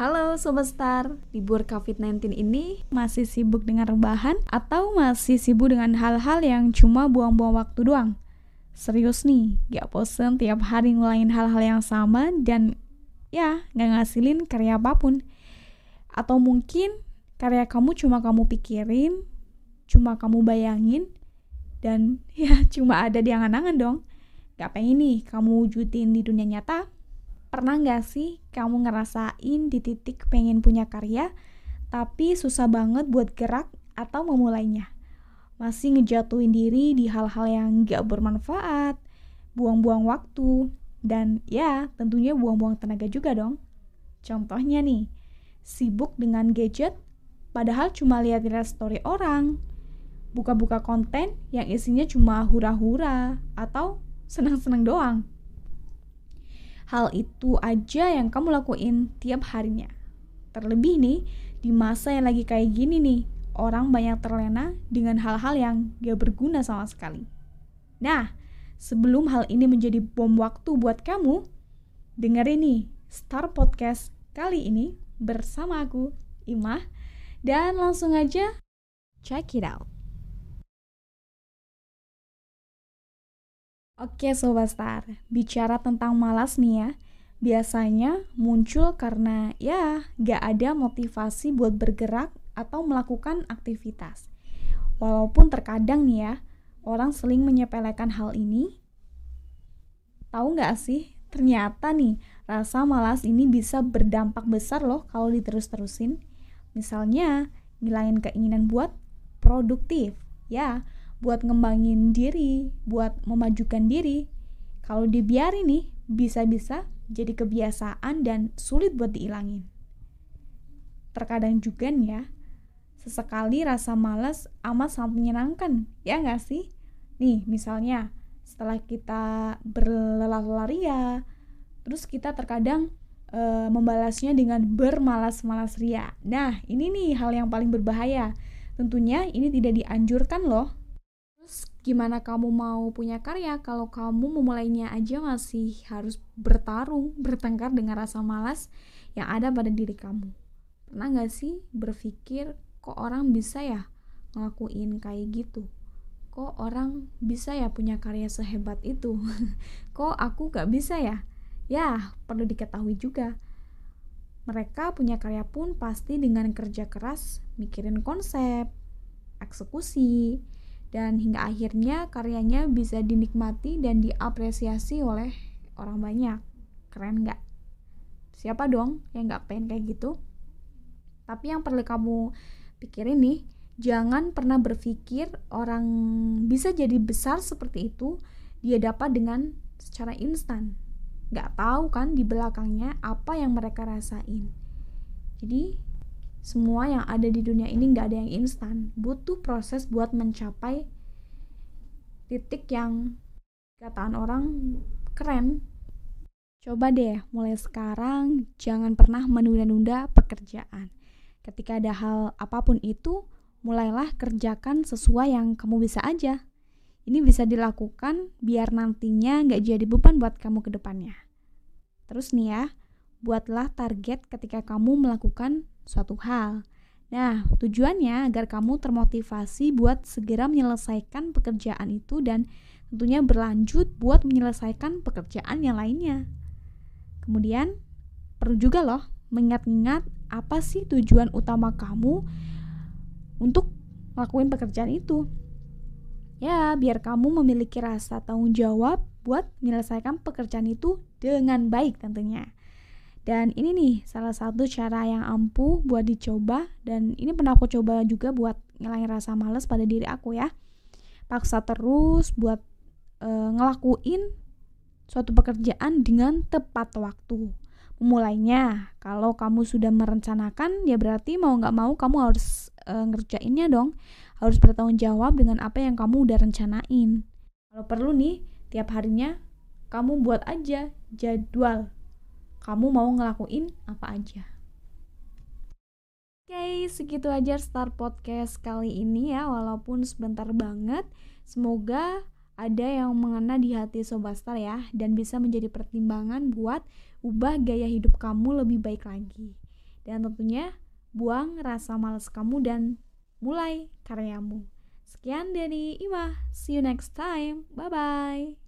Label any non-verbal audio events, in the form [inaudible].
Halo Sobat Star, libur COVID-19 ini masih sibuk dengan rebahan atau masih sibuk dengan hal-hal yang cuma buang-buang waktu doang? Serius nih, gak bosen tiap hari ngulangin hal-hal yang sama dan ya gak ngasilin karya apa pun. Atau mungkin karya kamu cuma kamu pikirin, cuma kamu bayangin, dan [laughs] ya cuma ada di angan-angan dong. Gak pengen nih kamu wujudin di dunia nyata, Pernah gak sih kamu ngerasain di titik pengen punya karya, tapi susah banget buat gerak atau memulainya? Masih ngejatuhin diri di hal-hal yang gak bermanfaat, buang-buang waktu, dan ya tentunya buang-buang tenaga juga dong. Contohnya nih, sibuk dengan gadget, padahal cuma lihat-lihat story orang, buka-buka konten yang isinya cuma hura-hura atau senang-senang doang. Hal itu aja yang kamu lakuin tiap harinya. Terlebih nih, di masa yang lagi kayak gini nih, orang banyak terlena dengan hal-hal yang gak berguna sama sekali. Nah, sebelum hal ini menjadi bom waktu buat kamu, dengerin nih Star Podcast kali ini bersama aku, Imah, dan langsung aja check it out. Oke Sobat Star, bicara tentang malas nih ya, biasanya muncul karena ya gak ada motivasi buat bergerak atau melakukan aktivitas. Walaupun terkadang nih ya, orang seling menyepelekan hal ini. Tahu gak sih, ternyata nih rasa malas ini bisa berdampak besar loh kalau diterus-terusin. Misalnya, ngilangin keinginan buat produktif. Ya, buat ngembangin diri, buat memajukan diri. Kalau dibiarin nih, bisa-bisa jadi kebiasaan dan sulit buat dihilangin. Terkadang juga nih ya, sesekali rasa malas amat sangat menyenangkan, ya nggak sih? Nih, misalnya setelah kita berlelah-lelah ria, terus kita terkadang e, membalasnya dengan bermalas-malas ria. Nah, ini nih hal yang paling berbahaya. Tentunya ini tidak dianjurkan loh gimana kamu mau punya karya kalau kamu memulainya aja masih harus bertarung, bertengkar dengan rasa malas yang ada pada diri kamu. Pernah gak sih berpikir kok orang bisa ya ngelakuin kayak gitu? Kok orang bisa ya punya karya sehebat itu? [laughs] kok aku gak bisa ya? Ya, perlu diketahui juga. Mereka punya karya pun pasti dengan kerja keras, mikirin konsep, eksekusi, dan hingga akhirnya karyanya bisa dinikmati dan diapresiasi oleh orang banyak. Keren nggak? Siapa dong yang nggak pengen kayak gitu? Tapi yang perlu kamu pikirin nih, jangan pernah berpikir orang bisa jadi besar seperti itu dia dapat dengan secara instan. Nggak tahu kan di belakangnya apa yang mereka rasain. Jadi semua yang ada di dunia ini nggak ada yang instan. Butuh proses buat mencapai titik yang kataan orang keren. Coba deh mulai sekarang jangan pernah menunda-nunda pekerjaan. Ketika ada hal apa pun itu mulailah kerjakan sesuai yang kamu bisa aja. Ini bisa dilakukan biar nantinya nggak jadi beban buat kamu ke depannya. Terus nih ya buatlah target ketika kamu melakukan suatu hal. Nah, tujuannya agar kamu termotivasi buat segera menyelesaikan pekerjaan itu dan tentunya berlanjut buat menyelesaikan pekerjaan yang lainnya. Kemudian, perlu juga loh mengingat-ingat apa sih tujuan utama kamu untuk melakukan pekerjaan itu. Ya, biar kamu memiliki rasa tanggung jawab buat menyelesaikan pekerjaan itu dengan baik tentunya. Dan ini nih salah satu cara yang ampuh buat dicoba dan ini pernah aku coba juga buat ngilangin rasa males pada diri aku ya. Paksa terus buat e, ngelakuin suatu pekerjaan dengan tepat waktu. Memulainya, kalau kamu sudah merencanakan ya berarti mau nggak mau kamu harus e, ngerjainnya dong. Harus bertanggung jawab dengan apa yang kamu udah rencanain. Kalau perlu nih, tiap harinya kamu buat aja jadwal kamu mau ngelakuin apa aja. Oke, okay, segitu aja Star Podcast kali ini ya, walaupun sebentar banget. Semoga ada yang mengena di hati Sobat Star ya, dan bisa menjadi pertimbangan buat ubah gaya hidup kamu lebih baik lagi. Dan tentunya buang rasa malas kamu dan mulai karyamu. Sekian dari Ima. See you next time. Bye bye.